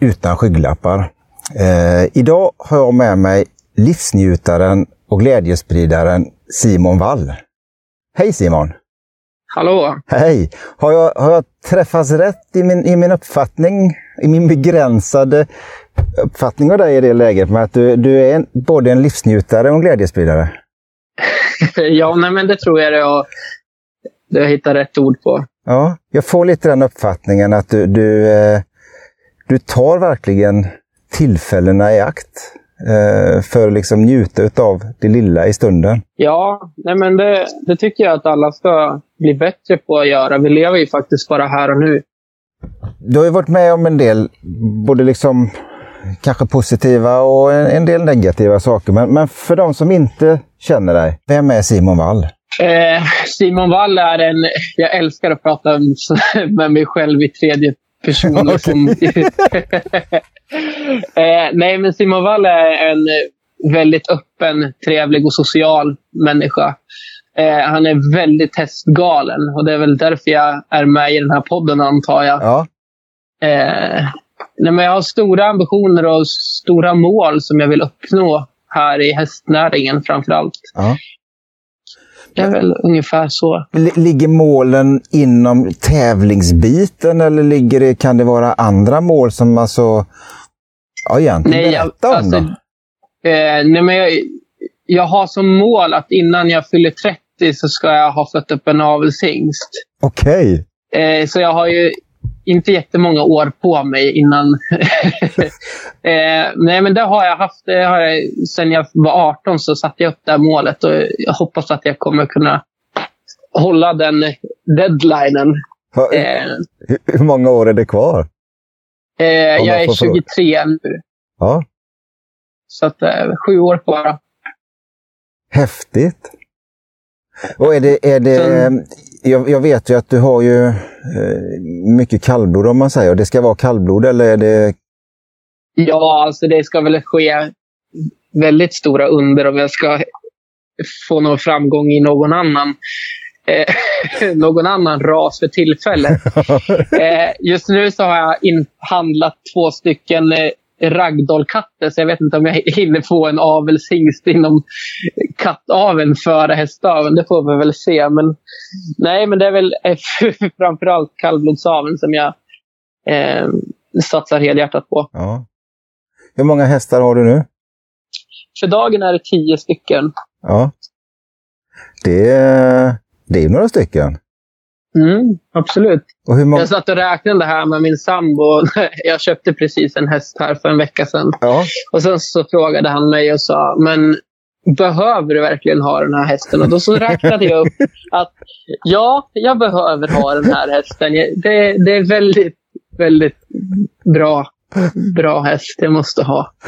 Utan skygglappar. Eh, idag har jag med mig livsnjutaren och glädjespridaren Simon Wall. Hej Simon! Hallå! Hej! Har jag, har jag träffats rätt i min, i min uppfattning, i min begränsade uppfattning av dig i det läget, med att du, du är en, både en livsnjutare och en glädjespridare? ja, nej, men det tror jag har, du har hittat rätt ord på. Ja, jag får lite den uppfattningen att du, du, eh, du tar verkligen tillfällena i akt eh, för att liksom njuta av det lilla i stunden. Ja, nej men det, det tycker jag att alla ska bli bättre på att göra. Vi lever ju faktiskt bara här och nu. Du har ju varit med om en del, både liksom kanske positiva och en, en del negativa saker. Men, men, för de som inte känner dig, vem är Simon Wall? Eh, Simon Wall är en... Jag älskar att prata med mig själv i tredje person. Liksom. eh, nej, men Simon Wall är en väldigt öppen, trevlig och social människa. Eh, han är väldigt hästgalen och det är väl därför jag är med i den här podden, antar jag. Ja. Eh, nej, men jag har stora ambitioner och stora mål som jag vill uppnå här i hästnäringen framför allt. Ja. Det är väl ungefär så. Ligger målen inom tävlingsbiten eller ligger det, kan det vara andra mål som alltså... Ja, egentligen. Nej, Berätta om alltså, dem. Eh, nej, men jag, jag har som mål att innan jag fyller 30 så ska jag ha fött upp en avelshingst. Okej. Eh, så jag har ju inte jättemånga år på mig innan. eh, nej, men det har jag haft. Det har jag, sen jag var 18 så satte jag upp det här målet och jag hoppas att jag kommer kunna hålla den deadlinen. Ha- Eh, Hur, hur många år är det kvar? eh, jag är får fråga. 23 nu, Ja, så att, eh, sju år kvar. häftigt. Och är det, är det, Sen- jag, jag vet ju att du har ju mycket kallblod om man säger. Det ska vara kallblod eller är det... Ja, alltså det ska väl ske väldigt stora under om jag ska få någon framgång i någon annan eh, någon annan ras för tillfället. Eh, just nu så har jag inhandlat två stycken eh, ragdollkatter, så jag vet inte om jag hinner få en avelshingst inom kattaveln före hästaveln. Det får vi väl se. Men, nej, men det är väl eh, framförallt kallblodsaveln som jag eh, satsar helhjärtat på. Ja. Hur många hästar har du nu? För dagen är det tio stycken. Ja. Det, är- det är några stycken. Mm, absolut. Många... Jag satt och räknade här med min sambo. Jag köpte precis en häst här för en vecka sedan. Ja. Och sen så frågade han mig och sa, men behöver du verkligen ha den här hästen? Och då så räknade jag upp att ja, jag behöver ha den här hästen. Det, det är väldigt, väldigt bra, bra häst jag måste ha.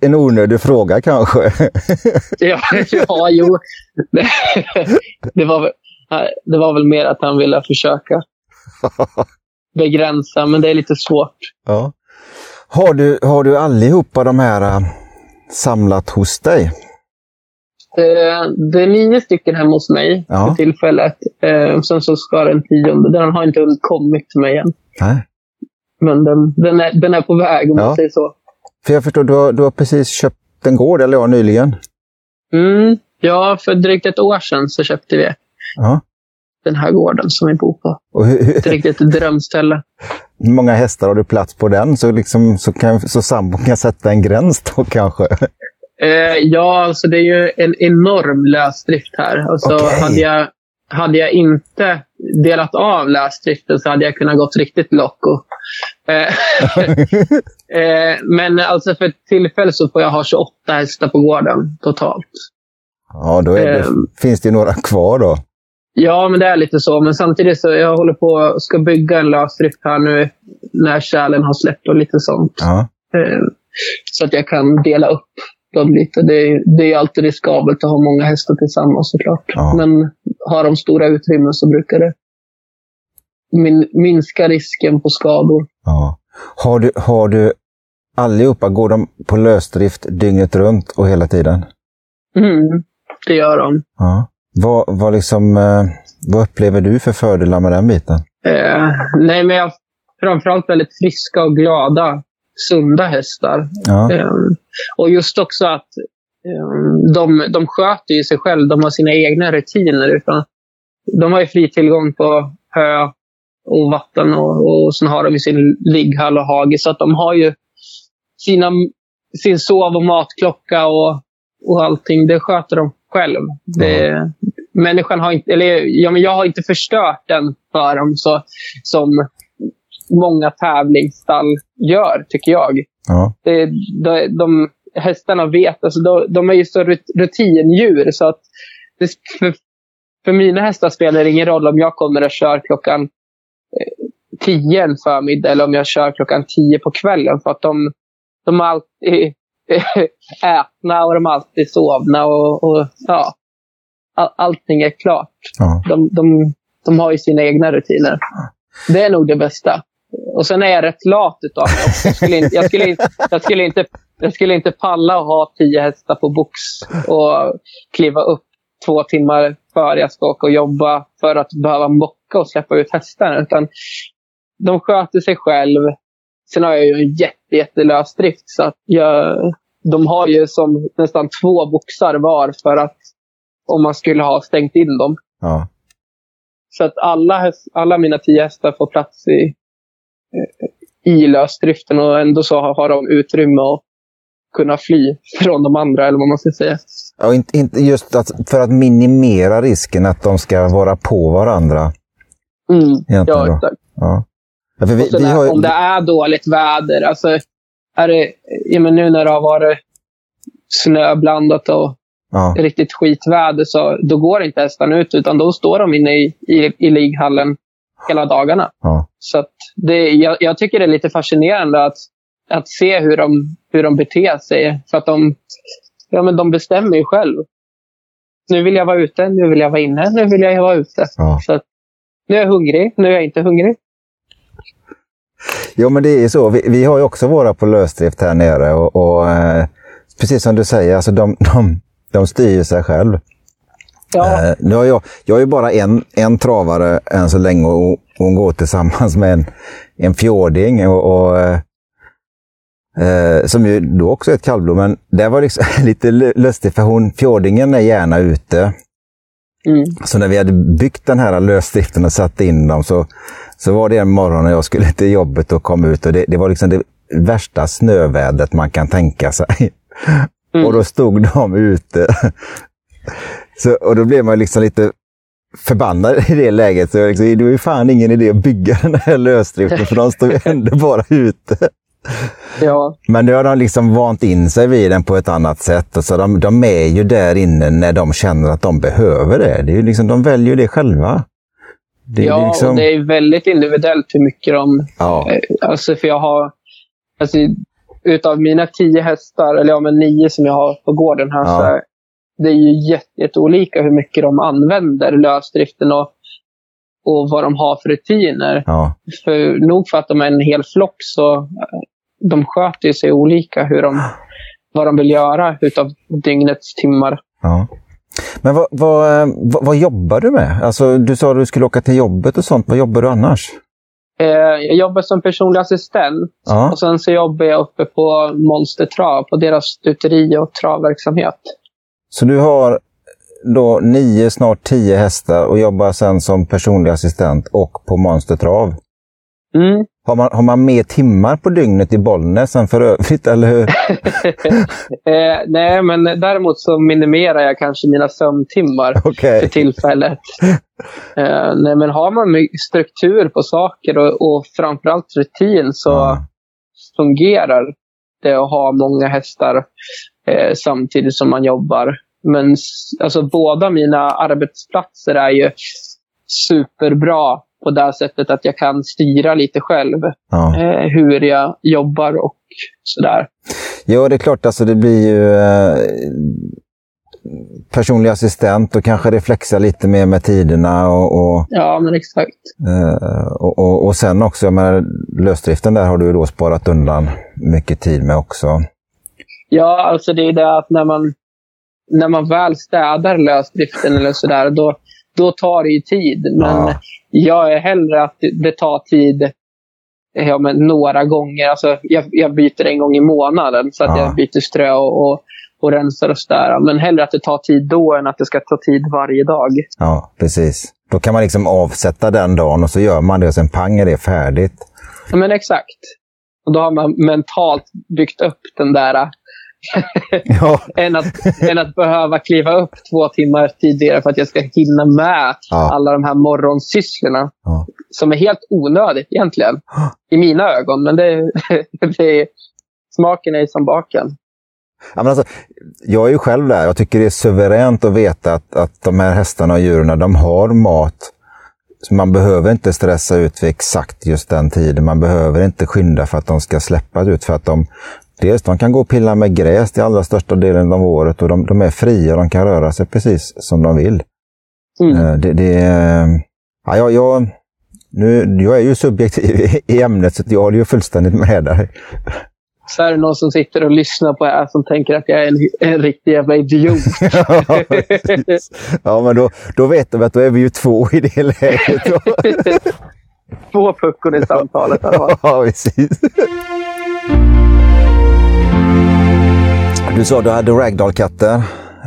En onödig fråga kanske? Ja, ja jo. Det, var, det var väl mer att han ville försöka begränsa, men det är lite svårt. Ja. Har du, har du allihopa de här samlat hos dig? Eh, Det är nio stycken hemma hos mig Ja. för tillfället. Eh, Sen så ska den tionde, den har inte hunnit kommit till mig än. Nej. Men den, den, är, den är på väg om Ja. man säger så. För jag förstår, du har, du har precis köpt en gård, eller ja, nyligen. Mm, ja, för drygt ett år sedan så köpte vi Ja. den här gården som vi bor på. Och hur, Ett hur, riktigt drömställe. Hur många hästar har du plats på den? Så, liksom, så, kan, så sambon kan sätta en gräns då kanske? Eh, ja, alltså det är ju en enorm lösdrift här. Alltså, Okej. hade, jag, hade jag inte delat av lösdriften så hade jag kunnat gått riktigt locko. Eh, eh, men alltså för tillfället så får jag ha 28 hästar på gården totalt. ja, då är det, Ehm. finns det ju några kvar då. Ja, men det är lite så. Men samtidigt så jag håller på och ska bygga en lösdrift här nu när kärlen har släppt och lite sånt. Ja. Eh, så att jag kan dela upp dem lite. Det är, det är alltid riskabelt att ha många hästar tillsammans såklart. Ja. Men har de stora utrymmen så brukar det min, minska risken på skador. Ja. Har, du, har du allihopa, går de på lösdrift dygnet runt och hela tiden? Mm, det gör de. Ja. Vad, vad, liksom, eh, vad upplever du för fördelar med den biten? Eh, nej, men jag framförallt väldigt friska och glada, sunda hästar. Ja. Um, och just också att um, de, de sköter ju sig själv. De har sina egna rutiner. Utan de har ju fri tillgång på hö och vatten och, och sen har de sin ligghall och hage. Så att de har ju sina, sin sov och matklocka och, och allting. Det sköter de själv. Det, Människan har inte, eller ja, men jag har inte förstört den för dem så, som många tävlingsstall gör, tycker jag. Ja. Det, de, de, hästarna vet, alltså de, de är ju så rut- rutindjur så att det, för, för mina hästar spelar det ingen roll om jag kommer och kör klockan eh, tio en förmiddag eller om jag kör klockan tio på kvällen. För att de, de är alltid ätna och de är alltid sovna och, och ja, all, allting är klart. Ja. De, de, de har ju sina egna rutiner. Det är nog det bästa. Och sen är jag rätt lat utav mig också. Jag skulle inte, jag skulle inte, jag skulle inte, jag skulle inte palla att ha tio hästar på box och kliva upp två timmar före jag ska åka och jobba för att behöva mocka och släppa ut hästarna. Utan de sköter sig själv. Sen har jag ju en jätte, jättelös drift. Så att jag, de har ju som nästan två boxar var för att om man skulle ha stängt in dem. Ja. Så att alla, häst, alla mina tio hästar får plats i, eh, i lösdriften och ändå så har, de utrymme att kunna fly från de andra, eller vad man ska säga. Ja, inte, inte just att, för att minimera risken att de ska vara på varandra. Mm. Ja, då. exakt. Ja. Ja, vi, Och så vi där, har, Om det är dåligt väder, alltså är det, ja, men nu när det har varit snöblandat och ja, riktigt skitväder, så då går inte hästarna ut, utan då står de inne i, i, i lighallen hela dagarna. ja, Så det, jag, jag tycker det är lite fascinerande att, att se hur de, hur de beter sig. För att de, ja, men de bestämmer ju själv. Nu vill jag vara ute, nu vill jag vara inne, nu vill jag vara ute. ja. Så att, nu är jag hungrig, nu är jag inte hungrig. Jo, men det är så. Vi, vi har ju också våra på lösdrift här nere och, och eh, precis som du säger, alltså de, de, de styr sig själv. Ja, Eh, nu har jag, jag har ju bara en, en travare än så länge och hon går tillsammans med en, en fjording. Och, och, eh, eh, som ju då också är ett kallblod, men det var liksom lite lu- lustigt för hon, fjordingen är gärna ute. mm, Så när vi hade byggt den här lösdriften och satt in dem så, så var det en morgon när jag skulle till jobbet och kom ut och det, det var liksom det värsta snövädret man kan tänka sig. Mm. Och då stod de ute. Så, och då blev man liksom lite förbannad i det läget. Så liksom, det var ju fan ingen idé att bygga den här lösdriften för de stod ändå bara ute. ja, Men nu har de liksom vant in sig vid den på ett annat sätt. Och så de, de är ju där inne när de känner att de behöver det. det är liksom, de väljer det själva. Det, ja liksom, och det är väldigt individuellt hur mycket de ja, Eh, Alltså för jag har, alltså, utav mina tio hästar, eller ja men nio som jag har på gården här, Ja. så är det är ju jätte, jätteolika hur mycket de använder lösdriften och, och vad de har för rutiner. ja, För nog för att de är en hel flock så eh, de sköter sig olika hur de, vad de vill göra utav dygnets timmar. ja. Men vad, vad, eh, vad, vad jobbar du med? Alltså, du sa att du skulle åka till jobbet och sånt. Vad jobbar du annars? Eh, jag jobbar som personlig assistent Ja, och sen så jobbar jag uppe på Monster Trav, på deras stuteri och travverksamhet. så du har då nio, snart tio hästar och jobbar sen som personlig assistent och på Monster Trav. Mm. Har man, har man mer timmar på dygnet i Bollnäs än för övrigt, eller hur? eh, nej, men däremot så minimerar jag kanske mina sömntimmar Okej. för tillfället. Eh, nej, men har man struktur på saker och, och framförallt rutin så Ja. fungerar det att ha många hästar eh, samtidigt som man jobbar. Men alltså, båda mina arbetsplatser är ju superbra på det sättet att jag kan styra lite själv Ja. eh, hur jag jobbar och sådär. Ja, det är klart, alltså det blir ju eh, personlig assistent och kanske reflexa lite mer med tiderna och, och, Ja, men exakt. eh, och, och, och sen också, jag menar, lösdriften där har du då sparat undan mycket tid med också. Ja, alltså det är det att när man, när man väl städar lösdriften eller sådär, då, då tar det ju tid. Men Ja. jag är hellre att det- tar tid ja, men några gånger. Alltså, jag, jag byter en gång i månaden. Så att Ja. jag byter strö och, och, och rensar och sådär. Men hellre att det tar tid då än att det ska ta tid varje dag. Ja, precis. Då kan man liksom avsätta den dagen och så gör man det och sen pang är det färdigt. Ja, men exakt. Och då har man mentalt byggt upp den där Ja, än att, än att behöva kliva upp två timmar tidigare för att jag ska hinna med Ja. alla de här morgonsysslorna. Ja. Som är helt onödigt egentligen. I mina ögon. Men det, det är, smaken är som baken. Ja, men alltså, jag är ju själv där. Jag tycker det är suveränt att veta att, att de här hästarna och djuren, de har mat. Så man behöver inte stressa ut vid exakt just den tiden. Man behöver inte skynda för att de ska släppas ut. För att de, dels de kan gå och pilla med gräs till allra största delen av året och de, de är fria. De kan röra sig precis som de vill. Mm. Eh, Det, det, ja, jag, jag, nu, jag är ju subjektiv i, ämnet så jag håller ju fullständigt med dig. Så är det någon som sitter och lyssnar på det här som tänker att jag är en, en riktig jävla idiot. ja, ja, men då, då vet de att då är vi ju två i det läget. Två puckor i samtalet. ja, precis. Du sa du hade ragdoll-katter.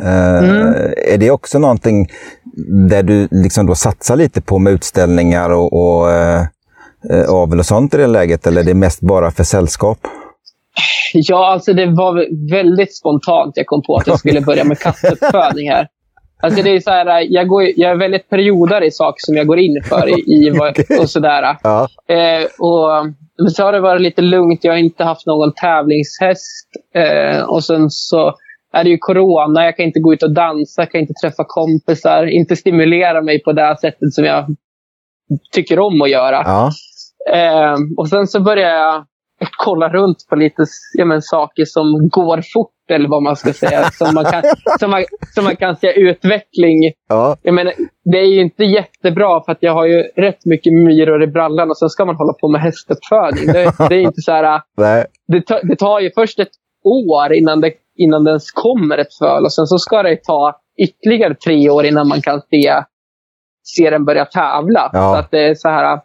Eh, Är det också någonting där du liksom då satsar lite på med utställningar och, och eh, eh, avel och sånt i det läget? Eller är det mest bara för sällskap? Ja, alltså det var väldigt spontant jag kom på att jag skulle börja med kattuppfödning här. Alltså det är så här, jag, går, jag är väldigt periodare i saker som jag går in för. I, i vad- och sådär. Ja. Eh, och, så har det varit lite lugnt. Jag har inte haft någon tävlingshäst. Eh, och sen så är det ju corona. Jag kan inte gå ut och dansa, jag kan inte träffa kompisar. Inte stimulera mig på det sättet som jag tycker om att göra. Ja. Eh, och sen så började jag kolla runt på lite ja, men, saker som går fort, eller vad man ska säga. Som man kan, som man, som man kan se utveckling. Ja. Jag menar, det är ju inte jättebra för att jag har ju rätt mycket myror i brallan och sen ska man hålla på med hästuppfödning. Det, det är inte så här, det, tar, det tar ju först ett år innan det, innan det ens kommer ett föl och sen så ska det ta ytterligare tre år innan man kan se, se den börja tävla. Ja. Så att det är så här,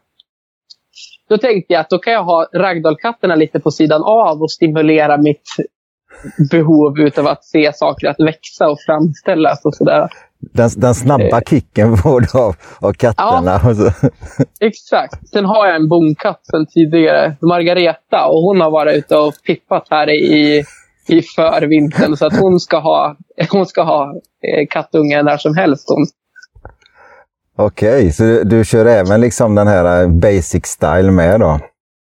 då tänkte jag att då kan jag ha ragdollkatterna lite på sidan av och stimulera mitt behov utav att se saker att växa och framställas och sådär. Den, den snabba kicken får du av, av katterna. Så. Exakt. Sen har jag en bonkatt sen tidigare, Margareta, och hon har varit ute och pippat här i, i förvintern. Så att hon ska ha, hon ska ha eh, kattungar när som helst. Hon. Okej, så du, du kör även liksom den här eh, basic style med då?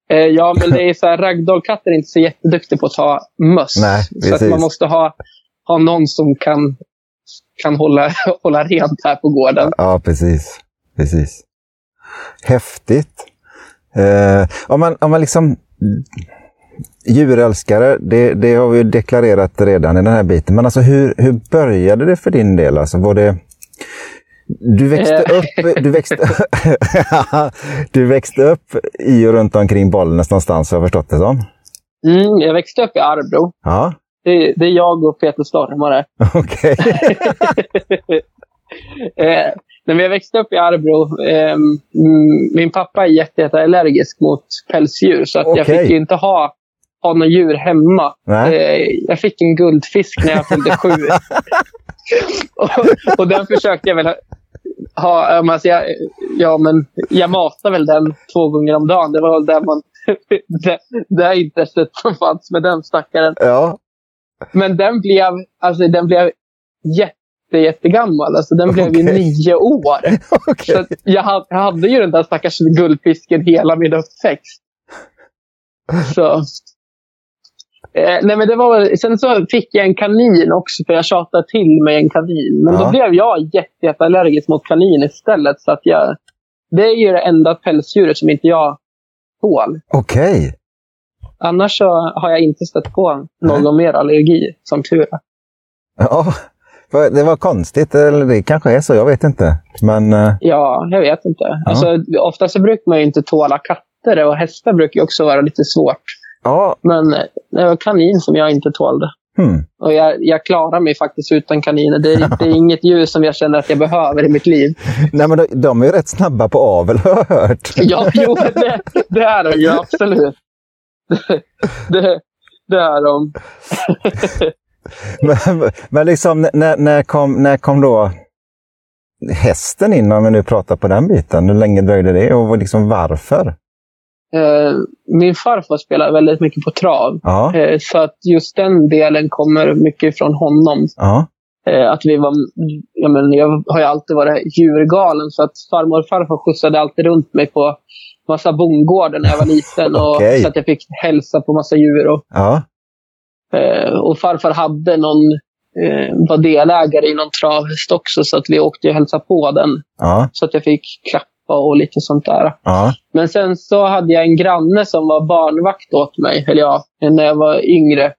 Eh, ja, men det är så här, ragdollkatter är inte så jätteduktiga på att ta möss. Nej, så att man måste ha, ha någon som kan, kan hålla, hålla rent här på gården. Ja, precis. precis. Häftigt. Eh, om, man, om man liksom... Djurälskare, det, det har vi ju deklarerat redan i den här biten. Men alltså hur, hur började det för din del? Alltså, var det... Du växte Eh. upp, du växte, du växte upp i och runt omkring Bollnäs någonstans, har jag förstått det som. Mm, jag växte upp i Arbro. Ja, Det, det är jag och Peter Stormare. okej. Eh, när jag växte upp i Arbro, eh, mm, min pappa är jätte, jätte mot pälsdjur. Så att jag Okej. fick ju inte ha, ha några djur hemma. Eh, jag fick en guldfisk när jag fyllde sju. och, och den försökte jag väl ha... alltså jag, ja, men jag matade väl den två gånger om dagen. Det var väl där man... det, det intresset som fanns med den stackaren. Ja, Men den blev, alltså, den blev jätte, jättegammal. Alltså, den blev ju Okej. nio år. okej. Så jag, hade, jag hade ju den där stackars guldfisken hela min uppväxt. Så. Eh, nej, men det var, sen så fick jag en kanin också, för jag tjatade till mig en kanin. Men Ja. då blev jag jätte, jätte allergisk mot kanin istället. Så att jag, det är ju det enda pälsdjuret som inte jag tål. Okej. Annars så har jag inte stött på någon mer allergi, som tur är. Ja, det var konstigt. Eller det kanske är så, jag vet inte. Men eh, Ja, jag vet inte. Alltså, ofta så brukar man ju inte tåla katter och hästar brukar ju också vara lite svårt. Ja, Men det var kanin som jag inte tålde. Hmm. Och jag, jag klarar mig faktiskt utan kaniner. Det, det är inget djur som jag känner att jag behöver i mitt liv. Nej, men de, de är ju rätt snabba på avel har jag hört. Ja, jo, det, det är de ju absolut. Det, det, det är de. men, men liksom, när, när, kom, när kom då hästen in, om vi nu pratar på den biten? Hur länge dröjde det och liksom varför? Eh, min farfar spelar väldigt mycket på trav. Ja, Eh, så att just den delen kommer mycket från honom. ja, Eh, att vi var, ja, men jag har ju alltid varit djurgalen så att farmor och farfar skjutsade alltid runt mig på massa bondgårdar när jag var liten. Och, Okej. Så att jag fick hälsa på massa djur. Och, ja. och farfar hade någon, var delägare i någon travhäst också så att vi åkte och hälsade på den. Så att jag fick klappa och lite sånt där. ja. Men sen så hade jag en granne som var barnvakt åt mig, eller ja, när jag var yngre.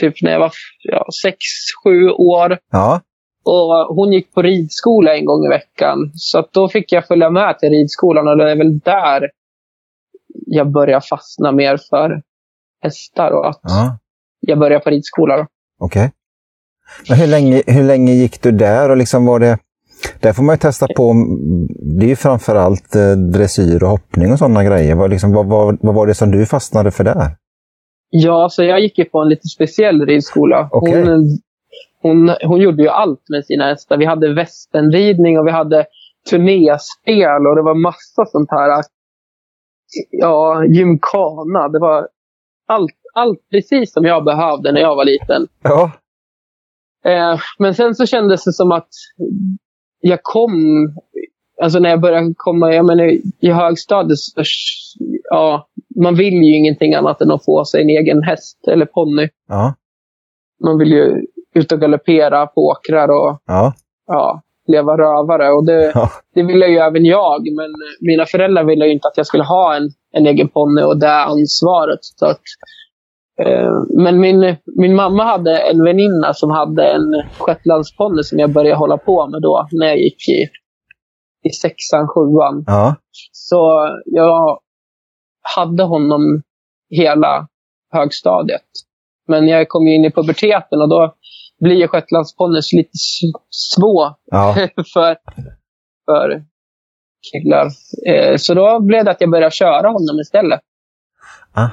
Typ när jag var ja, sex, sju år. ja. Och hon gick på ridskola en gång i veckan. Så då fick jag följa med till ridskolan och det är väl där jag började fastna mer för hästar och att ja. jag började på ridskola. Okej. Men hur länge, hur länge gick du där? och liksom var det... Där får man ju testa på, det är ju framförallt eh, dressyr och hoppning och sådana grejer. Vad, liksom, vad, vad, vad var det som du fastnade för där? Ja, så jag gick ju på en lite speciell ridskola. Okej. Hon, hon, hon gjorde ju allt med sina hästar. Vi hade västernridning och vi hade turnéspel och det var massa sånt här. Ja, gymkana. Det var allt, allt precis som jag behövde när jag var liten. Ja. Eh, men sen så kändes det som att jag kom, alltså när jag började komma, jag menar, i högstadiet, så, ja, man vill ju ingenting annat än att få sig en egen häst eller ponny. Ja. Man vill ju ut och galoppera på åkrar och Ja. ja, leva rövare. Och det, Ja. det ville ju även jag, men mina föräldrar ville ju inte att jag skulle ha en, en egen ponny och det ansvaret. Så att, men min, min mamma hade en väninna som hade en shetlandsponny som jag började hålla på med då när jag gick i, i sexan, sjuan. Ja. Så jag hade honom hela högstadiet. Men jag kom in i puberteten och då blir ju shetlandsponnys lite svår Ja. för, för killar. Eh, så då blev det att jag började köra honom istället.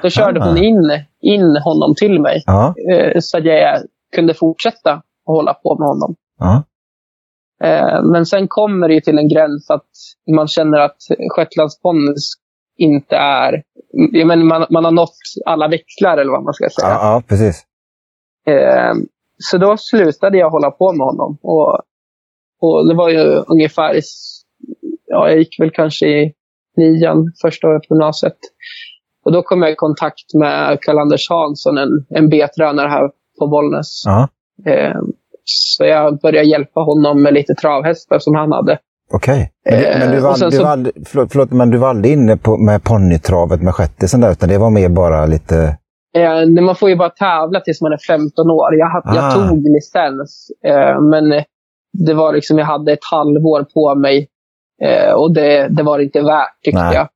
Då körde hon in, in honom till mig Ja. eh, så att jag kunde fortsätta att hålla på med honom. Ja. Eh, men sen kommer det till en gräns att man känner att shetlandsponnys inte är... Jag menar, man, man har nått alla växlar eller vad man ska säga. Ja, ja, precis. Eh, så då slutade jag hålla på med honom. Och, och det var ju ungefär... Ja, jag gick väl kanske i nian, första året på gymnasiet. Och då kom jag i kontakt med Karl-Anders Hansson, en, en B-tränare här på Bollnäs. Ja. Eh, så jag började hjälpa honom med lite travhästar som han hade. Okej. Men, Eh, men du, var, så- var aldrig, förlåt, förlåt, men du var aldrig inne på, med ponnytravet med shetisen där, utan det var mer bara lite... Eh, man får ju bara tävla tills man är 15 år. Jag, Ah. jag tog licens, eh, men det var liksom, jag hade ett halvår på mig. Eh, och det, det var inte värt, tyckte Nej. jag.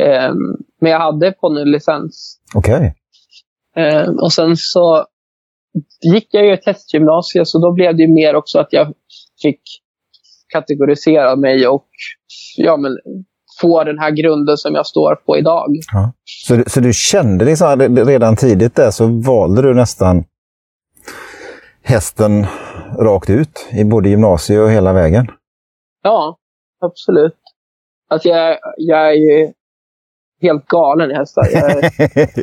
Eh, men jag hade ponnylicens. Okej. Eh, och sen så gick jag ju ett testgymnasium, så då blev det ju mer också att jag fick kategorisera mig och ja, men, få den här grunden som jag står på idag. Så, du- så du kände liksom redan tidigt där så valde du nästan hästen rakt ut i både gymnasiet och hela vägen? Ja, absolut. Alltså jag, jag är ju helt galen i hästar. Jag,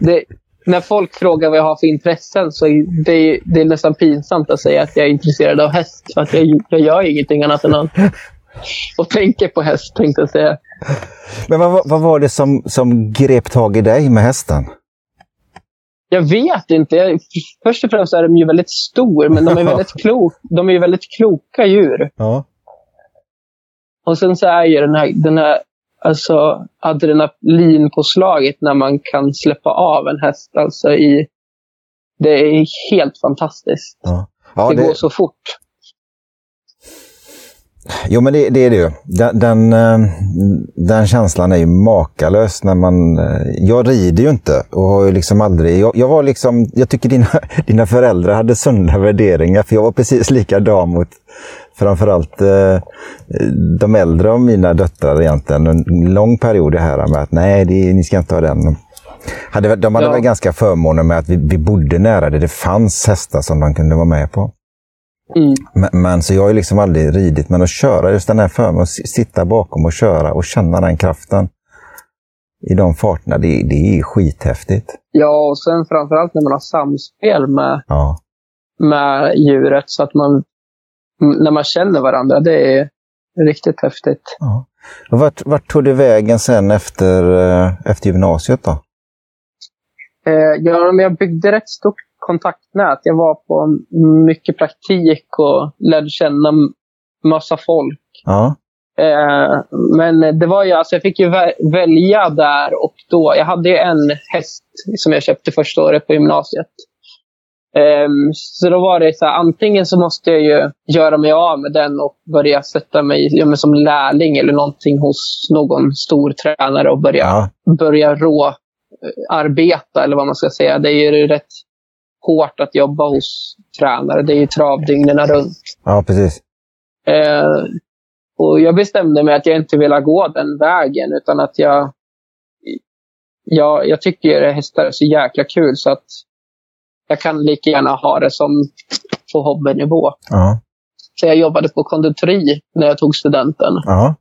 det, när folk frågar vad jag har för intressen så är det, det är nästan pinsamt att säga att jag är intresserad av häst. För att jag, jag gör ingenting annat än att och tänker på häst, tänkte jag säga. Men vad, vad var det som, som grep tag i dig med hästen? Jag vet inte. Först och främst är de ju väldigt stor, men de är väldigt, klok, de är ju väldigt kloka djur. Ja. Och sen så är ju den här, den här alltså, adrenalinpåslaget när man kan släppa av en häst. Alltså i, det är helt fantastiskt. Ja. Ja, det, går det, så fort. Jo, men det, det är det ju. Den, den, eh, den, känslan är ju makalös när man... Eh, jag rider ju inte och har ju liksom aldrig... Jag, jag var liksom... Jag tycker dina, dina föräldrar hade sunda värderingar, för jag var precis likadan mot framförallt eh, de äldre av mina döttrar egentligen. En lång period det här med att nej, det, ni ska inte ha den. Hade, de hade ja. väl ganska förmåner med att vi, vi bodde nära det. Det fanns hästar som de kunde vara med på. Mm. Men, men, så jag har liksom aldrig ridit, men att köra just den här förmånen, att sitta bakom och köra och känna den kraften i de farterna, det, det är skithäftigt. Ja, och sen framförallt när man har samspel med, ja. med djuret så att man, när man känner varandra, det är riktigt häftigt. Ja. Och vart, vart tog du vägen sen efter, eh, efter gymnasiet då? Eh, ja, men jag byggde rätt stort kontaktnät. Jag var på mycket praktik och lärde känna massa folk. Ja. Eh, men det var ju, alltså jag fick ju välja där och då. Jag hade en häst som jag köpte första året på gymnasiet. Eh, så då var det så här, antingen så måste jag ju göra mig av med den och börja sätta mig ja, som lärling eller någonting hos någon stor tränare och börja, ja. börja rå arbeta eller vad man ska säga. Det är ju rätt hårt att jobba hos tränare. Det är ju travdygnen runt. Ja, precis. Eh, och jag bestämde mig att jag inte ville gå den vägen utan att jag... Jag, jag tycker hästar är så jäkla kul så att jag kan lika gärna ha det som på hobbynivå. Ja. Så jag jobbade på konditori när jag tog studenten. Ja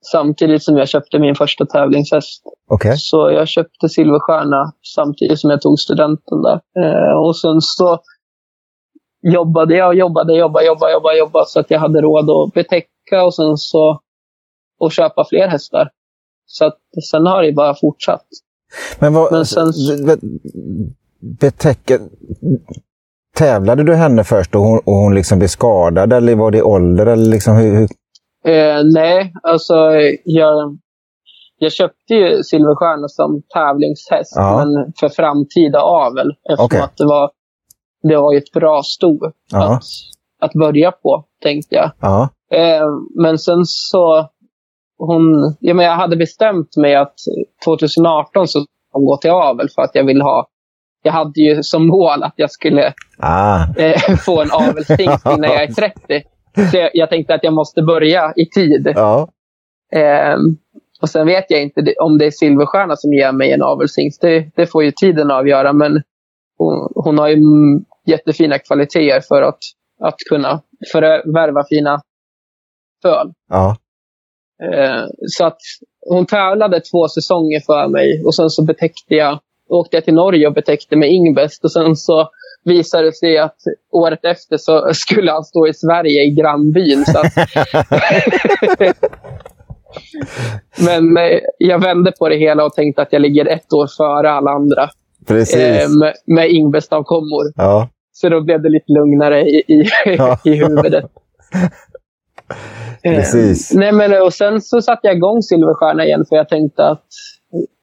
samtidigt som jag köpte min första tävlingshäst. Okay. Så jag köpte Silverstjärna samtidigt som jag tog studenten där. Eh, och sen så jobbade jag och jobbade, jobbade, jobbade, jobbade, jobbade så att jag hade råd att betäcka och sen så och köpa fler hästar. Så att sen har det bara fortsatt. Men vad, Men sen, betäcka, tävlade du henne först och hon, och hon liksom blev skadad eller var det ålder? Eller liksom, hur, Eh, nej, alltså jag, jag köpte ju Silverstjärna som tävlingshäst, ja. men för framtida avel. Eftersom okay. att det var, det var ett bra sto ja. att, att börja på, tänkte jag. Ja. Eh, men sen så... Hon, ja, men jag hade bestämt mig att 2018 så hon gå till avel för att jag vill ha jag hade ju som mål att jag skulle ah. eh, få en avelshingst innan jag är 30. Så jag, jag, tänkte att jag måste börja i tid. Ja. Eh, och sen vet jag inte om det är Silverstjärna som ger mig en avelshingst. Det, det, får ju tiden avgöra. Men hon, hon, har ju jättefina kvaliteter för att, att kunna förvärva fina föl. Ja. Eh, så att hon tävlade två säsonger för mig och sen så betäckte jag, åkte jag till Norge och betäckte med Ingbest och sen så visade det sig att året efter så skulle han stå i Sverige i grannbyn. Så att... Men eh, jag vände på det hela och tänkte att jag ligger ett år före alla andra. Eh, med, med Ingbest-avkommor. Ja. Så då blev det lite lugnare i, i, ja. i huvudet. Precis. Eh, nej, men, och sen så satte jag igång Silverstjärna igen för jag tänkte att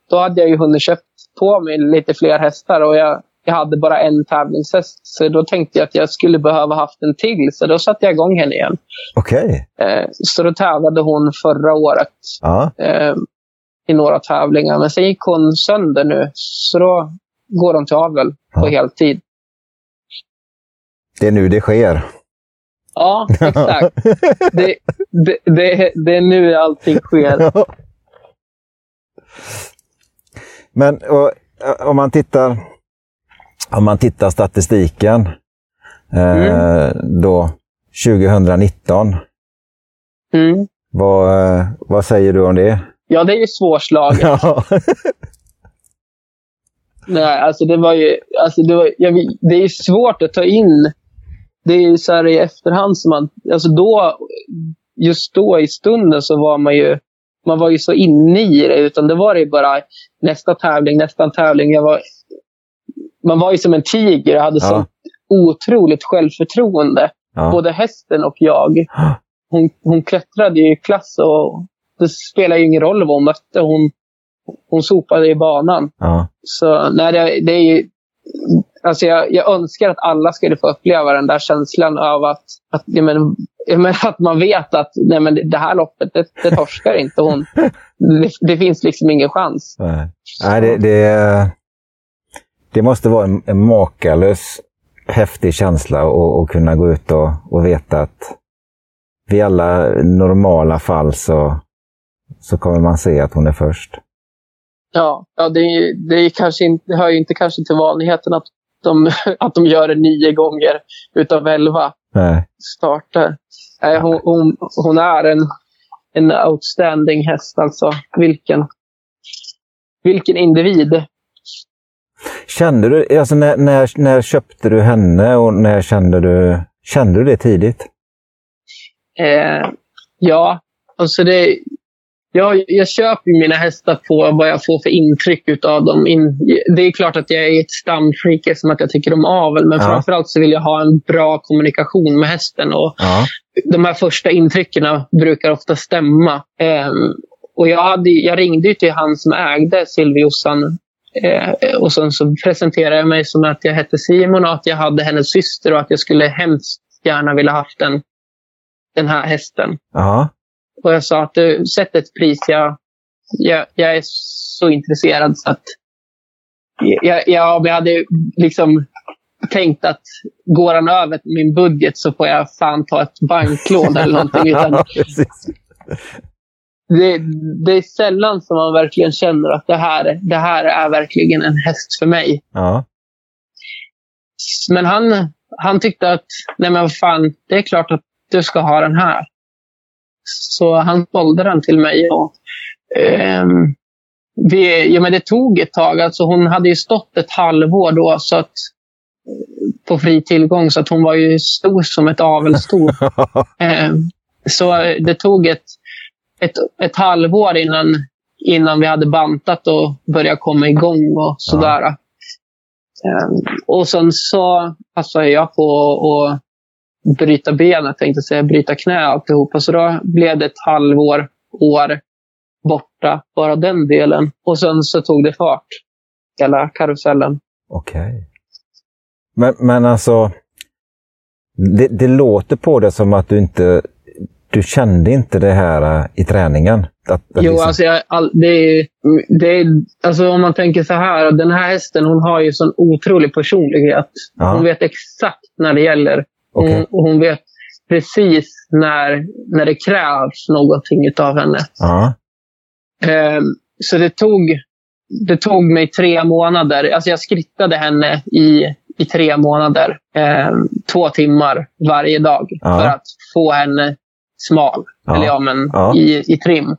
då hade jag ju hunnit köpt på mig lite fler hästar och jag jag hade bara en tävlingshäst. Så då tänkte jag att jag skulle behöva haft en till. Så då satte jag igång henne igen. Okej. Okay. Eh, så då tävlade hon förra året ah. eh, i några tävlingar. Men sen gick hon sönder nu. Så då går hon till avel ah. på heltid. Det är nu det sker. Ja, exakt. det, det, det, det är nu allting sker. Men och, om man tittar om man tittar statistiken eh, mm. då 2019. Mm. Vad, eh, vad säger du om det? Ja, det är ju svårslaget. Ja. Nej, alltså det var ju... Alltså det, var, jag, det är svårt att ta in. Det är ju så här i efterhand som man... Alltså då, just då i stunden så var man ju... Man var ju så inne i det. Utan det var ju bara nästa tävling, nästa tävling. Jag var man var ju som en tiger och hade ja. så otroligt självförtroende. Ja. Både hästen och jag. Hon, hon klättrade i klass och det spelade ingen roll vad hon mötte. Hon, hon sopade i banan. Ja. Så nej, det, det är Alltså jag, jag önskar att alla skulle få uppleva den där känslan av att, att, jag men, jag men, att man vet att nej men, det här loppet, det, det torskar inte hon. Det, det, finns liksom ingen chans. Nej, nej det, det, det måste vara en, en makalös häftig känsla att kunna gå ut och, och veta att vid alla normala fall så, så kommer man se att hon är först. Ja, ja det, det, är kanske inte, det hör ju inte kanske till vanligheten att de, att de gör det nio gånger utav elva Nej. starter. Nej, hon, hon, hon, är en, en outstanding häst alltså. Vilken, vilken individ. Kände du, alltså när, när, när köpte du henne och när kände du, kände du det tidigt? Eh, ja, alltså det, jag, jag köper mina hästar på vad jag får för intryck av dem. In, det är klart att jag är ett stamfreak som att jag tycker om avel. Men ja. framförallt så vill jag ha en bra kommunikation med hästen. Och ja. De här första intrycken brukar ofta stämma. Um, och jag, hade, jag ringde till han som ägde Silviossan. Eh, och sen så presenterade jag mig som att jag hette Simon och att jag hade hennes syster och att jag skulle hemskt gärna vilja haft den, den här hästen. Ja. Och jag sa att du, sätt ett pris. Jag, jag, jag är så intresserad så att jag, jag, jag hade liksom tänkt att går han över min budget så får jag fan ta ett banklån eller någonting. Utan det, det, är sällan som man verkligen känner att det här, det här är verkligen en häst för mig. Ja. Men han, han tyckte att, nej men vad fan, det är klart att du ska ha den här. Så han sålde den till mig. Och, eh, vi, ja, men det tog ett tag. Alltså hon hade ju stått ett halvår då så att, på fri tillgång, så att hon var ju stor som ett avelsto. eh, så det tog ett, ett, ett halvår innan, innan vi hade bantat och börjat komma igång och sådär. Ja. Eh, och sen så passade jag på att bryta benet, tänkte säga, bryta knä alltihopa. Så då blev det ett halvår, år borta, bara den delen. Och sen så tog det fart, hela karusellen. Okej. Okay. Men, men alltså, det, det, låter på det som att du inte du kände inte det här uh, i träningen? Att, att jo, liksom... alltså, jag, all, det, är, det är, alltså om man tänker så här. Den här hästen hon har ju sån otrolig personlighet. Ja. Hon vet exakt när det gäller. Okay. Hon, hon, vet precis när, när det krävs någonting av henne. Uh -huh. um, så det tog, det tog mig tre månader. Alltså jag skrittade henne i, i tre månader. Um, två timmar varje dag uh -huh. för att få henne smal. Uh -huh. Eller ja, men i, i trim.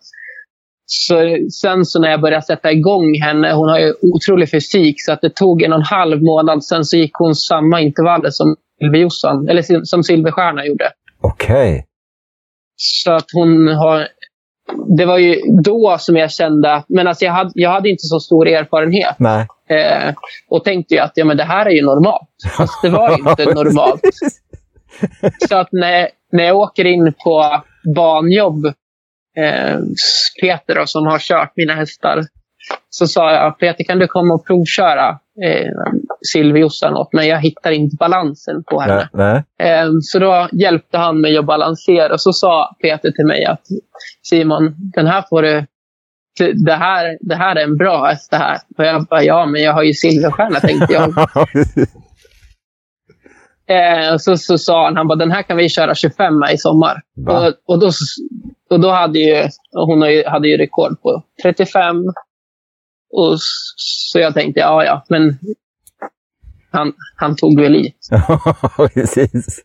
Så sen så när jag började sätta igång henne, hon har ju otrolig fysik, så att det tog en och en halv månad. Sen så gick hon samma intervaller som Silverjossan, eller som Silverstjärna gjorde. Okej. Okay. Så att hon har... Det var ju då som jag kände men alltså jag, hade, jag hade inte så stor erfarenhet. Nej. Eh, och tänkte ju att ja, men det här är ju normalt. Fast det var inte normalt. Så att när, när jag åker in på banjobb, eh, Peter då, som har kört mina hästar, så sa jag Peter kan du komma och provköra eh, Silviossan åt mig. Jag hittar inte balansen på henne. Nej, nej. Eh, så då hjälpte han mig att balansera. Och så sa Peter till mig att Simon, den här får du det här, det här är en bra häst det här. Och jag bara, ja, men jag har ju silverstjärna tänkte jag. eh, så, så sa han, han bara, den här kan vi köra 25 i sommar. Och, och, då, och då hade ju, hon hade ju rekord på 35, och så jag tänkte, ja, ja, men han, han tog väl i. Precis.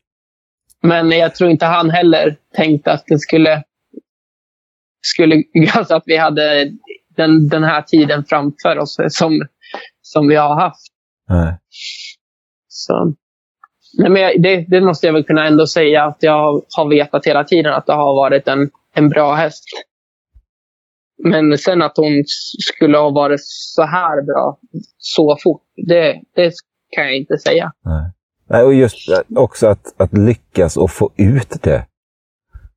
Men jag tror inte han heller tänkte att det skulle... skulle alltså att vi hade den, den här tiden framför oss som, som vi har haft. Nej. Så. Nej, men det, det, måste jag väl kunna ändå säga att jag har vetat hela tiden att det har varit en, en bra häst. Men sen att hon skulle ha varit så här bra så fort, det, det kan jag inte säga. Nej. och just också att, att lyckas och få ut det.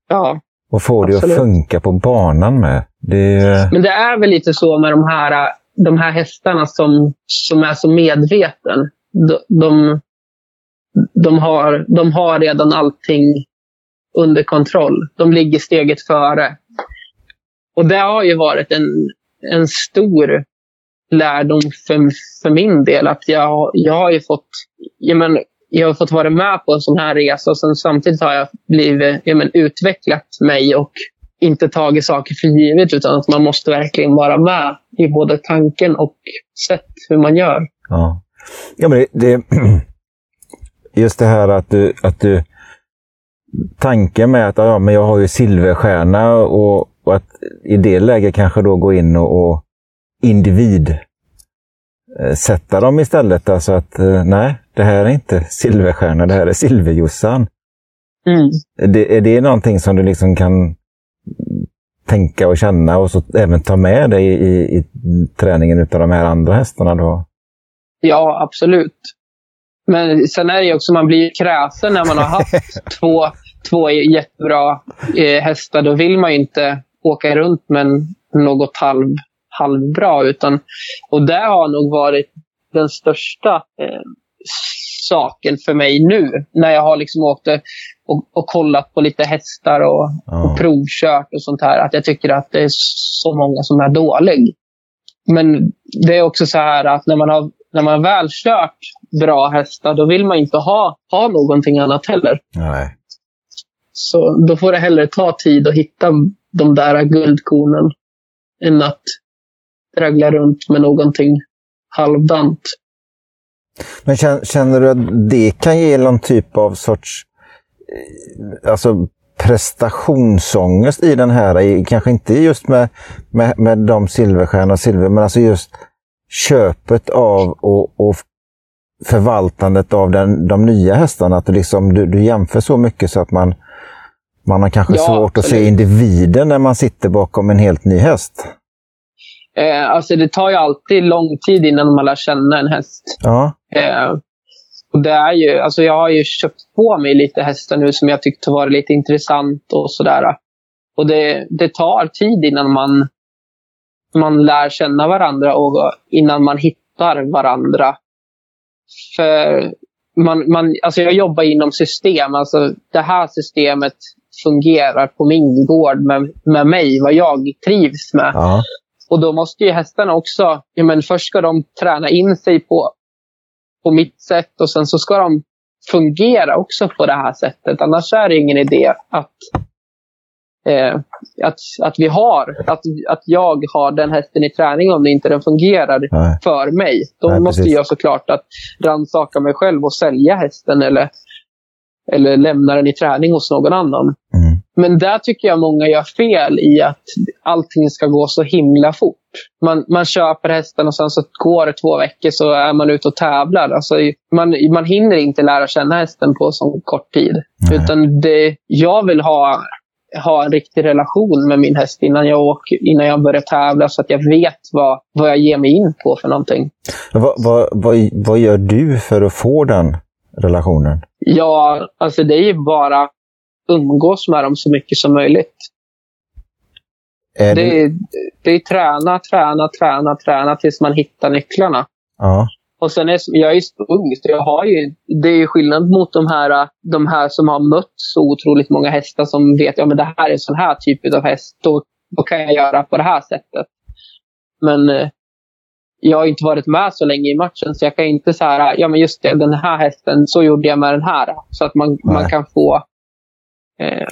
Ja. Och få absolut. det att funka på banan med. Det... Men det är väl lite så med de här, de här hästarna som, som är så medveten. de, de, de, har, de har redan allting under kontroll. De ligger steget före. Och det har ju varit en, en stor lärdom för, för min del. Att jag, jag har ju fått, jag, men, jag har fått vara med på en sån här resa och sen samtidigt har jag blivit, jag men, utvecklat mig och inte tagit saker för givet utan att man måste verkligen vara med i både tanken och sätt hur man gör. Ja, ja men det, det, just det här att du, att du tanken med att ja, men jag har ju silverstjärna och, och att i det läget kanske då gå in och, och individ eh, sätta dem istället. Alltså att eh, nej, det här är inte silverstjärna, det här är silverjossan. Mm. Det, är det någonting som du liksom kan tänka och känna och så även ta med dig i, i, i träningen av de här andra hästarna? Då? Ja, absolut. Men sen är det ju också, man blir kräsen när man har haft två, två jättebra eh, hästar. Då vill man ju inte åka runt med något halv, halvbra. Utan, och det har nog varit den största eh, saken för mig nu. När jag har liksom åkt och, och kollat på lite hästar och, ja. och provkört och sånt här. Att jag tycker att det är så många som är dåliga. Men det är också så här att när man har, när man väl kört bra hästar, då vill man inte ha, ha någonting annat heller. Nej. Så då får det hellre ta tid att hitta de där guldkornen än att traggla runt med någonting halvdant. Men känner du att det kan ge någon typ av sorts eh, alltså prestationsångest i den här, kanske inte just med, med, med de silverstjärnor och silver, men alltså just köpet av och, och förvaltandet av den, de nya hästarna. Att liksom, du, du jämför så mycket så att man, man har kanske ja, svårt att se individen när man sitter bakom en helt ny häst. Eh, alltså det tar ju alltid lång tid innan man lär känna en häst. Ja. Eh, och det är ju, alltså jag har ju köpt på mig lite hästar nu som jag tyckte var lite intressant och sådär. Och det, det tar tid innan man, man lär känna varandra och innan man hittar varandra. För man, man, alltså jag jobbar inom system. Alltså det här systemet fungerar på min gård med, med mig, vad jag trivs med. Ja. Och då måste ju hästarna också, ja, men först ska de träna in sig på, på mitt sätt och sen så ska de fungera också på det här sättet. Annars är det ingen idé att, eh, att, att vi har, att, att jag har den hästen i träning om det inte den fungerar Nej. för mig. Då Nej, måste precis. jag såklart att rannsaka mig själv och sälja hästen eller, eller lämna den i träning hos någon annan. Mm. Men där tycker jag många gör fel i att allting ska gå så himla fort. Man, man köper hästen och sen så går det två veckor så är man ute och tävlar. Alltså, man, man hinner inte lära känna hästen på så kort tid. Nej. Utan det, jag vill ha, ha en riktig relation med min häst innan jag, åker, innan jag börjar tävla så att jag vet vad, vad jag ger mig in på för någonting. Vad, vad, vad, vad gör du för att få den relationen? Ja, alltså det är ju bara umgås med dem så mycket som möjligt. Är det... Det, är, det är träna, träna, träna, träna tills man hittar nycklarna. Ja. Och sen är jag är så ung, så jag har ju, det är skillnad mot de här, de här som har mött så otroligt många hästar som vet att ja, det här är en sån här typ av häst. Då, då kan jag göra på det här sättet. Men eh, jag har inte varit med så länge i matchen så jag kan inte säga ja men just det, den här hästen, så gjorde jag med den här. Så att man, man kan få eh,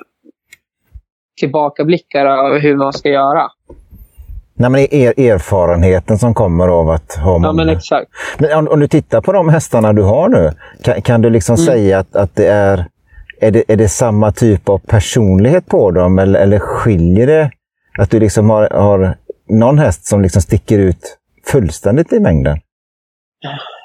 tillbakablickar av hur man ska göra. Nej, men er, erfarenheten som kommer av att ha många... Ja, men exakt. Men om, om, du tittar på de hästarna du har nu, kan, kan du liksom mm. säga att, att det är, är det, är det samma typ av personlighet på dem eller, eller skiljer det? Att du liksom har, har någon häst som liksom sticker ut fullständigt i mängden?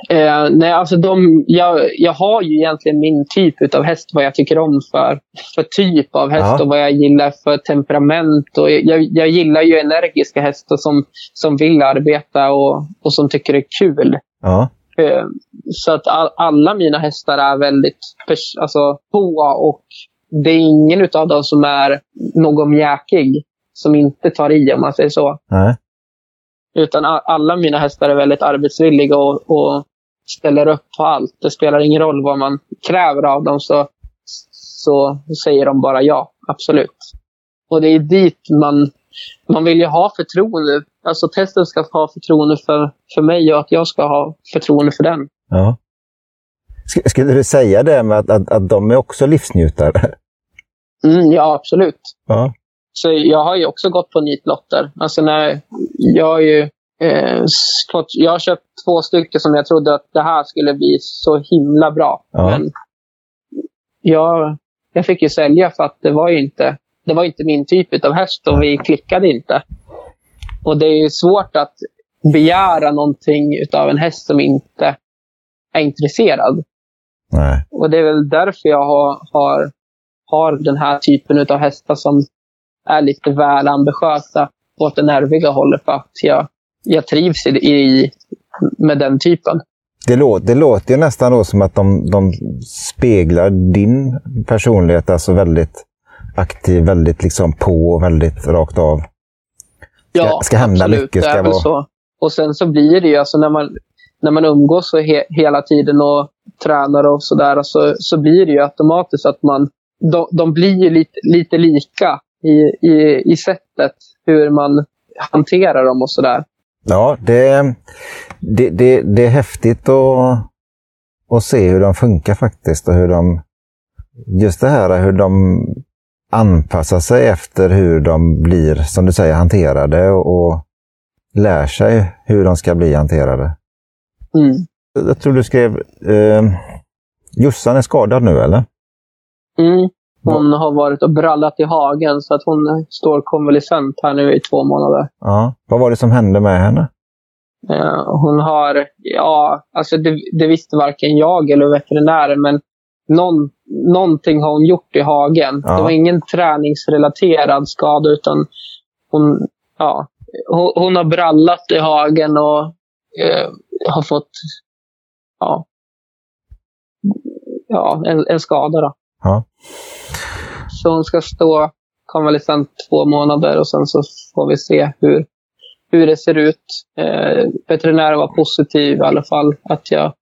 Eh, nej, alltså de, jag, jag har ju egentligen min typ av häst, vad jag tycker om för, för typ av häst ja. och vad jag gillar för temperament. Och jag, jag gillar ju energiska hästar som, som vill arbeta och, och som tycker det är kul. Ja. Eh, så att all, alla mina hästar är väldigt alltså, på och det är ingen av dem som är någon mjäkig som inte tar i om man säger så. Nej. Utan alla mina hästar är väldigt arbetsvilliga och, och ställer upp på allt. Det spelar ingen roll vad man kräver av dem så, så säger de bara ja, absolut. Och det är dit man, man vill ju ha förtroende. Alltså testen ska ha förtroende för, för mig och att jag ska ha förtroende för den. Ja. Skulle du säga det med att, att, att de är också livsnjutare? Mm, ja, absolut. Ja. Så jag har ju också gått på nitlotter. Alltså när jag har ju eh, fått, jag har köpt två stycken som jag trodde att det här skulle bli så himla bra. Ja. Men jag, jag fick ju sälja för att det var ju inte, det var inte min typ av häst och vi klickade inte. Och det är ju svårt att begära någonting av en häst som inte är intresserad. Nej. Och det är väl därför jag har, har, har den här typen av hästar som är lite väl ambitiösa åt det nerviga hållet. För att jag, jag trivs i, i, med den typen. Det, låter, det låter ju nästan då som att de, de speglar din personlighet, alltså väldigt aktiv, väldigt liksom på och väldigt rakt av. Ska, Ja, ska hända absolut, mycket. det Ska är väl vara... så. Och sen så blir det ju, alltså när man, när man umgås så he, hela tiden och tränar och sådär, så, så blir det ju automatiskt att man, de, de blir ju lite, lite lika i, i, i sättet hur man hanterar dem och sådär. Ja, det, det, det, det är häftigt att, att se hur de funkar faktiskt. Och hur de, just det här hur de anpassar sig efter hur de blir, som du säger, hanterade och, och lär sig hur de ska bli hanterade. Mm. Jag tror du skrev... Eh, Jossan är skadad nu, eller? Mm. Hon har varit och brallat i hagen så att hon står konvalescent här nu i två månader. Ja. Vad var det som hände med henne? Eh, hon har, ja, alltså det, det visste varken jag eller veterinären, men någon, någonting har hon gjort i hagen. Ja. Det var ingen träningsrelaterad skada, utan hon, ja, hon, hon har brallat i hagen och eh, har fått ja, ja, en, en skada. Då. Ja. Så hon ska stå konvalescent två månader och sen så får vi se hur, hur det ser ut. Eh, veterinären var positiv i alla fall. Att jag,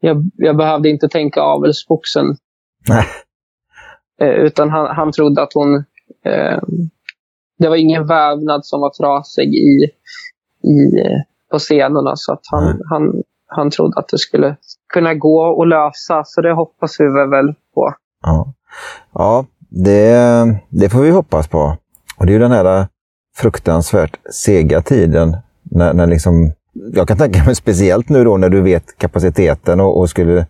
jag, jag behövde inte tänka avelsboxen. Eh, utan han, han trodde att hon... Eh, det var ingen vävnad som var trasig i, i, eh, på senorna. Så att han, Nej. han, han trodde att det skulle kunna gå och lösa. Så det hoppas vi väl på. Ja, ja det, det får vi hoppas på. Och det är ju den här fruktansvärt sega tiden när, när liksom, jag kan tänka mig speciellt nu då när du vet kapaciteten och, och skulle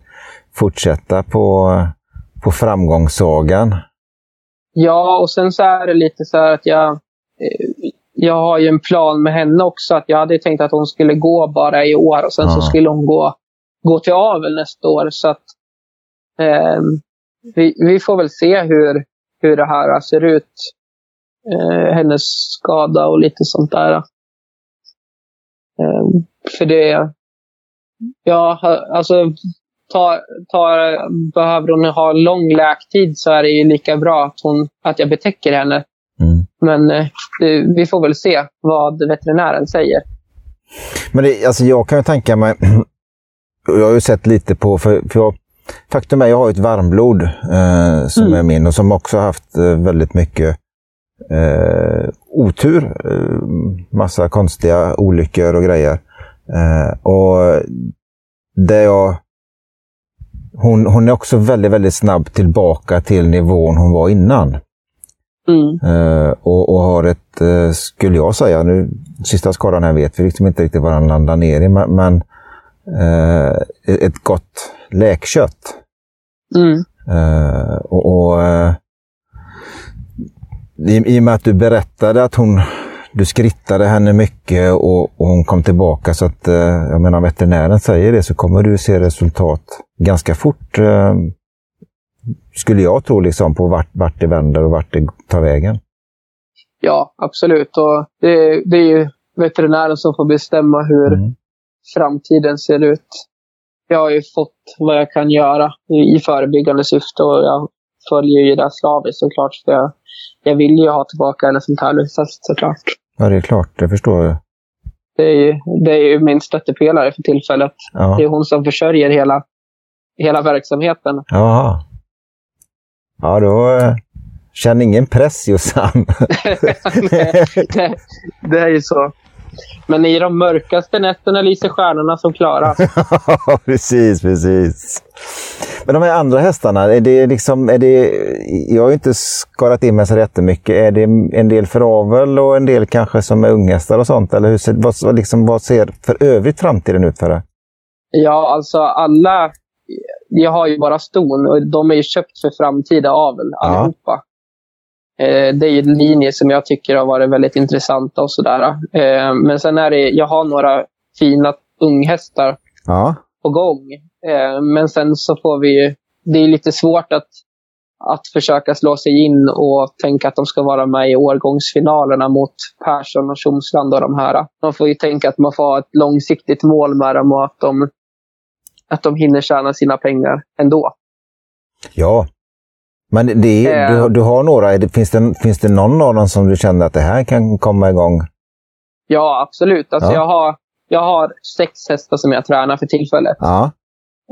fortsätta på, på framgångssagan. Ja, och sen så är det lite så här att jag, eh, jag har ju en plan med henne också. Att jag hade tänkt att hon skulle gå bara i år och sen Ja. så skulle hon gå, gå till avel nästa år. Så att eh, vi, vi får väl se hur, hur det här ser ut. Eh, hennes skada och lite sånt där. Eh, för det, ja, alltså tar, tar, behöver hon ha lång läktid så är det ju lika bra att, hon, att jag betäcker henne. Mm. Men eh, det, vi får väl se vad veterinären säger. Men det, alltså jag kan ju tänka mig, jag har ju sett lite på, för, för jag, faktum är jag har ett varmblod eh, som Mm. är min och som också har haft eh, väldigt mycket eh, otur. Eh, massa konstiga olyckor och grejer. Eh, och det jag, hon, hon är också väldigt, väldigt snabb tillbaka till nivån hon var innan. Mm. Eh, och, och har ett, eh, skulle jag säga, nu sista skadan här vet vi liksom inte riktigt vad han landar ner i, men, men eh, ett gott läkkött. Mm. Eh, och, och eh, i, I och med att du berättade att hon, du skrittade henne mycket och, och hon kom tillbaka så att, eh, jag menar veterinären säger det, så kommer du se resultat ganska fort. Eh, skulle jag tro, liksom, på vart, vart det vänder och vart det tar vägen. Ja, absolut. Och det, det är ju veterinären som får bestämma hur Mm. framtiden ser ut. Jag har ju fått vad jag kan göra i, förebyggande syfte och jag följer ju det slaviskt såklart. För jag, jag vill ju ha tillbaka en sån här häst såklart. Ja, det är klart. Det förstår jag. Det är ju, det är ju min stöttepelare för tillfället. Ja. Det är hon som försörjer hela, hela verksamheten. Jaha. Ja, då eh, känn ingen press Jossan. Nej, det, det är ju så. Men i de mörkaste nätterna lyser stjärnorna som klara. precis, precis. Men de här andra hästarna, är det liksom, är det, jag har ju inte skarat in mig så jättemycket. Är det en del för avel och en del kanske som är unghästar och sånt? Eller hur ser, vad, liksom, vad ser för övrigt framtiden ut för det? Ja, alltså alla... Jag har ju bara ston och de är ju köpt för framtida avel allihopa. Eh, det är ju en linje som jag tycker har varit väldigt intressanta och sådär. Eh, men sen är det, jag har några fina unghästar Ja, på gång. Eh, men sen så får vi ju, det är lite svårt att, att försöka slå sig in och tänka att de ska vara med i årgångsfinalerna mot Persson och Tjomsland och de här. Man får ju tänka att man får ha ett långsiktigt mål med dem och att de, att de hinner tjäna sina pengar ändå. ja. Men det är, Eh. du, du har några, finns, det, finns det någon av dem som du känner att det här kan komma igång? Ja, absolut. Alltså Ja. jag, har, jag har sex hästar som jag tränar för tillfället. Ja,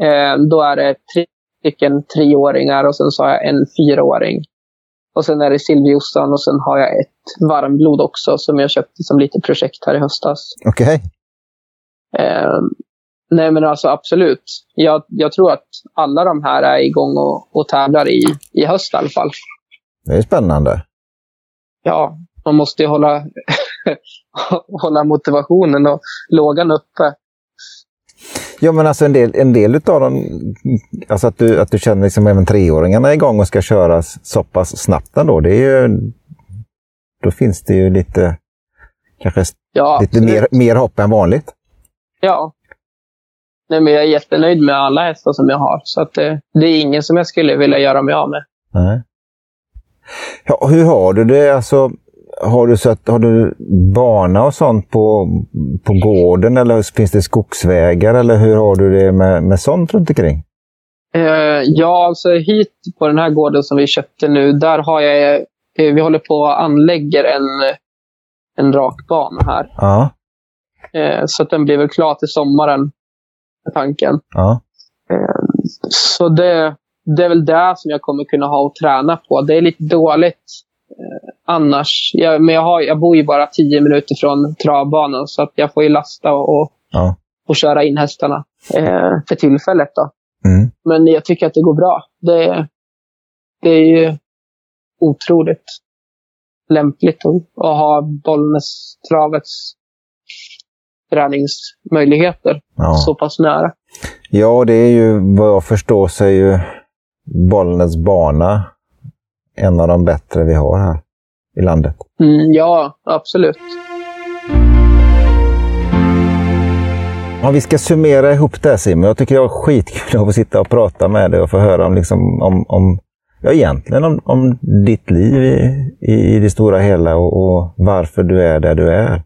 Eh, då är det tre stycken treåringar och sen så har jag en fyraåring. Och sen är det Silviossan och sen har jag ett varmblod också som jag köpte som lite projekt här i höstas. okej. Eh, nej men alltså absolut. Jag, jag tror att alla de här är igång och, och tävlar i, i höst i alla fall. Det är spännande. Ja, man måste ju hålla, hålla motivationen och lågan uppe. Ja, men alltså en del, en del utav dem, alltså att du, att du känner liksom även treåringarna är igång och ska köras så pass snabbt ändå, det är ju, då finns det ju lite, kanske Ja, lite mer, mer hopp än vanligt. Ja. Nej, men jag är jättenöjd med alla hästar som jag har. Så att det, det är ingen som jag skulle vilja göra mig av med. Nej. Ja, hur har du det? Alltså, har du, så att, har du bana och sånt på, på gården eller finns det skogsvägar eller hur har du det med, med sånt runt omkring? Eh, ja, alltså hit på den här gården som vi köpte nu, där har jag... Eh, vi håller på och anlägger en, en rak bana här. Ja, Eh, så att den blir väl klar till sommaren, tanken. ja, Så det, det är väl det som jag kommer kunna ha och träna på. Det är lite dåligt eh, annars. Jag, men jag, har, jag bor ju bara tio minuter från travbanan så att jag får ju lasta och, och, ja. och köra in hästarna eh, för tillfället. Då. Mm. Men jag tycker att det går bra. Det, det är ju otroligt lämpligt att, att ha Bollnäs-travets träningsmöjligheter Ja. så pass nära. ja, det är ju vad jag förstår så är ju Bollnäs bana en av de bättre vi har här i landet. Mm, ja, absolut. Om vi ska summera ihop det här Simon. Jag tycker det var skitkul att få sitta och prata med dig och få höra om, liksom, om, om ja, egentligen om, om ditt liv i, i, i det stora hela och, och varför du är där du är.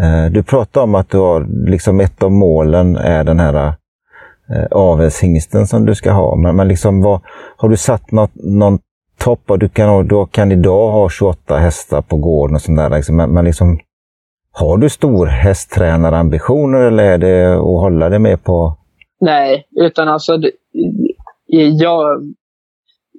Eh, du pratade om att du har, liksom ett av målen är den här eh, avelshingsten som du ska ha. Men, men liksom, vad, har du satt något, någon topp? Du kan, du kan idag ha 28 hästar på gården och sånt där. Liksom, men, men liksom, har du stor hästtränarambitioner eller är det att hålla dig med på... Nej, utan alltså... Jag,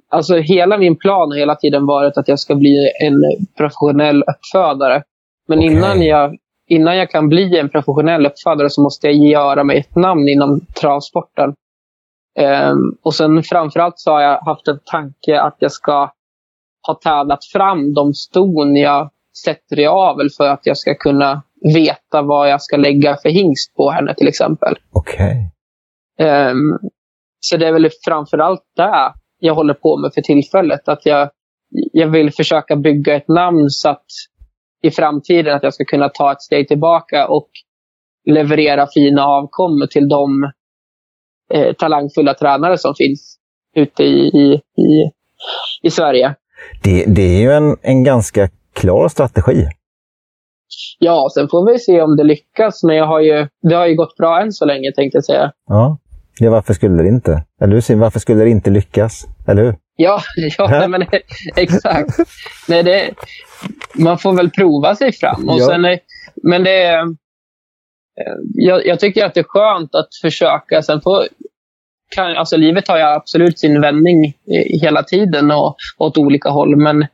alltså hela min plan har hela tiden varit att jag ska bli en professionell uppfödare. Men Okej. innan, jag, innan jag kan bli en professionell uppfödare så måste jag göra mig ett namn inom travsporten. Ehm, och sen framförallt så har jag haft en tanke att jag ska ha tävlat fram de ston jag sätter i avel för att jag ska kunna veta vad jag ska lägga för hingst på henne till exempel. Okej. Ehm, så det är väl framförallt det jag håller på med för tillfället. Att jag, jag vill försöka bygga ett namn så att i framtiden att jag ska kunna ta ett steg tillbaka och leverera fina avkommor till de eh, talangfulla tränare som finns ute i, i, i, i Sverige. Det, det är ju en, en ganska klar strategi. Ja, sen får vi se om det lyckas. Men jag har ju, det har ju gått bra än så länge, tänkte jag säga. Ja. Ja, varför skulle det inte? Eller hur? Varför skulle det inte lyckas? Eller hur? Ja, ja nej, men exakt. Nej, det, man får väl prova sig fram. Och Ja. sen, är- men det, jag, jag, tycker att det är skönt att försöka. Sen får, kan, alltså livet har ju absolut sin vändning hela tiden och åt olika håll. Men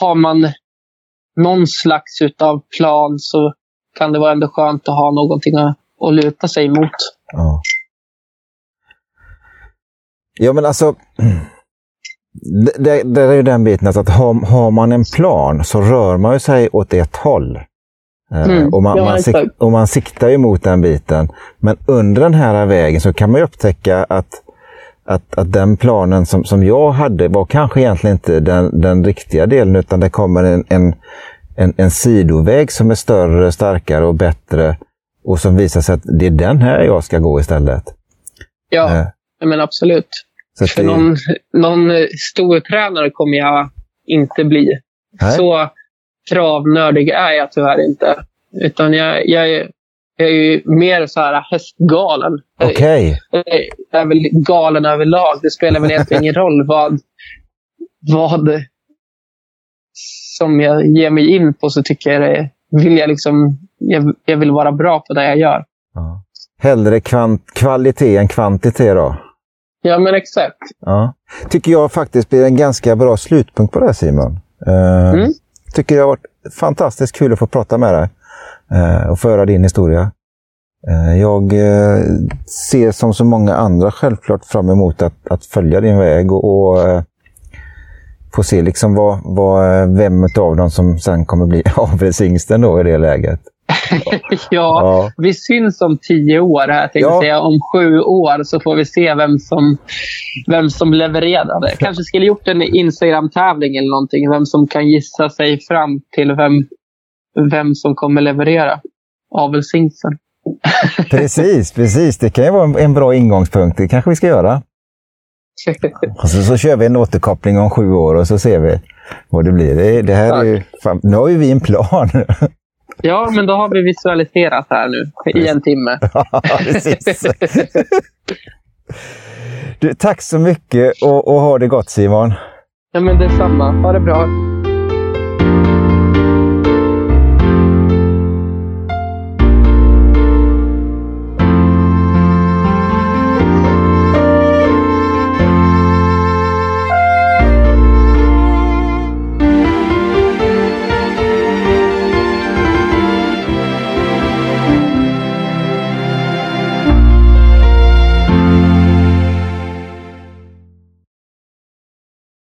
har man någon slags utav plan så kan det vara ändå skönt att ha någonting att, att luta sig mot. Ja. Ja, men alltså... Det, det, är ju den biten att har, har man en plan så rör man ju sig åt ett håll. Eh, mm, och, man, ja, man sik, och man siktar ju mot den biten. Men under den här vägen så kan man ju upptäcka att, att, att den planen som, som jag hade var kanske egentligen inte den, den riktiga delen utan det kommer en, en, en, en sidoväg som är större, starkare och bättre och som visar sig att det är den här jag ska gå istället. Ja, eh. men absolut. För det... någon, någon stor tränare kommer jag inte bli. Nej. Så travnördig är jag tyvärr inte. Utan jag, jag, är, jag är ju mer så här hästgalen. Okej. Okay. Jag är väl galen överlag. Det spelar väl egentligen ingen roll vad, vad som jag ger mig in på så tycker jag det vill jag liksom, jag, jag vill vara bra på det jag gör. Ja. Hellre kvant, kvalitet än kvantitet då? Ja, men exakt. Ja. Tycker jag faktiskt blir en ganska bra slutpunkt på det här Simon. Uh, mm. Tycker det har varit fantastiskt kul att få prata med dig uh, och föra din historia. Uh, jag ser som så många andra självklart fram emot att, att följa din väg och, och få se liksom vad, vad, vem av dem som sen kommer bli avelshingsten då i det läget. ja, ja, vi syns om tio år här, tänkte ja. säga. Om sju år så får vi se vem som, vem som levererade. Kanske skulle gjort en Instagram-tävling eller någonting. Vem som kan gissa sig fram till vem, vem som kommer leverera avelshingsten. precis, precis. Det kan ju vara en, en bra ingångspunkt. Det kanske vi ska göra. Och så, så kör vi en återkoppling om sju år och så ser vi vad det blir. Det, det här är, fan, nu har ju vi en plan. Ja, men då har vi visualiserat här nu i en timme. du, tack så mycket och, och ha det gott Simon. Ja, men detsamma. Ha det bra.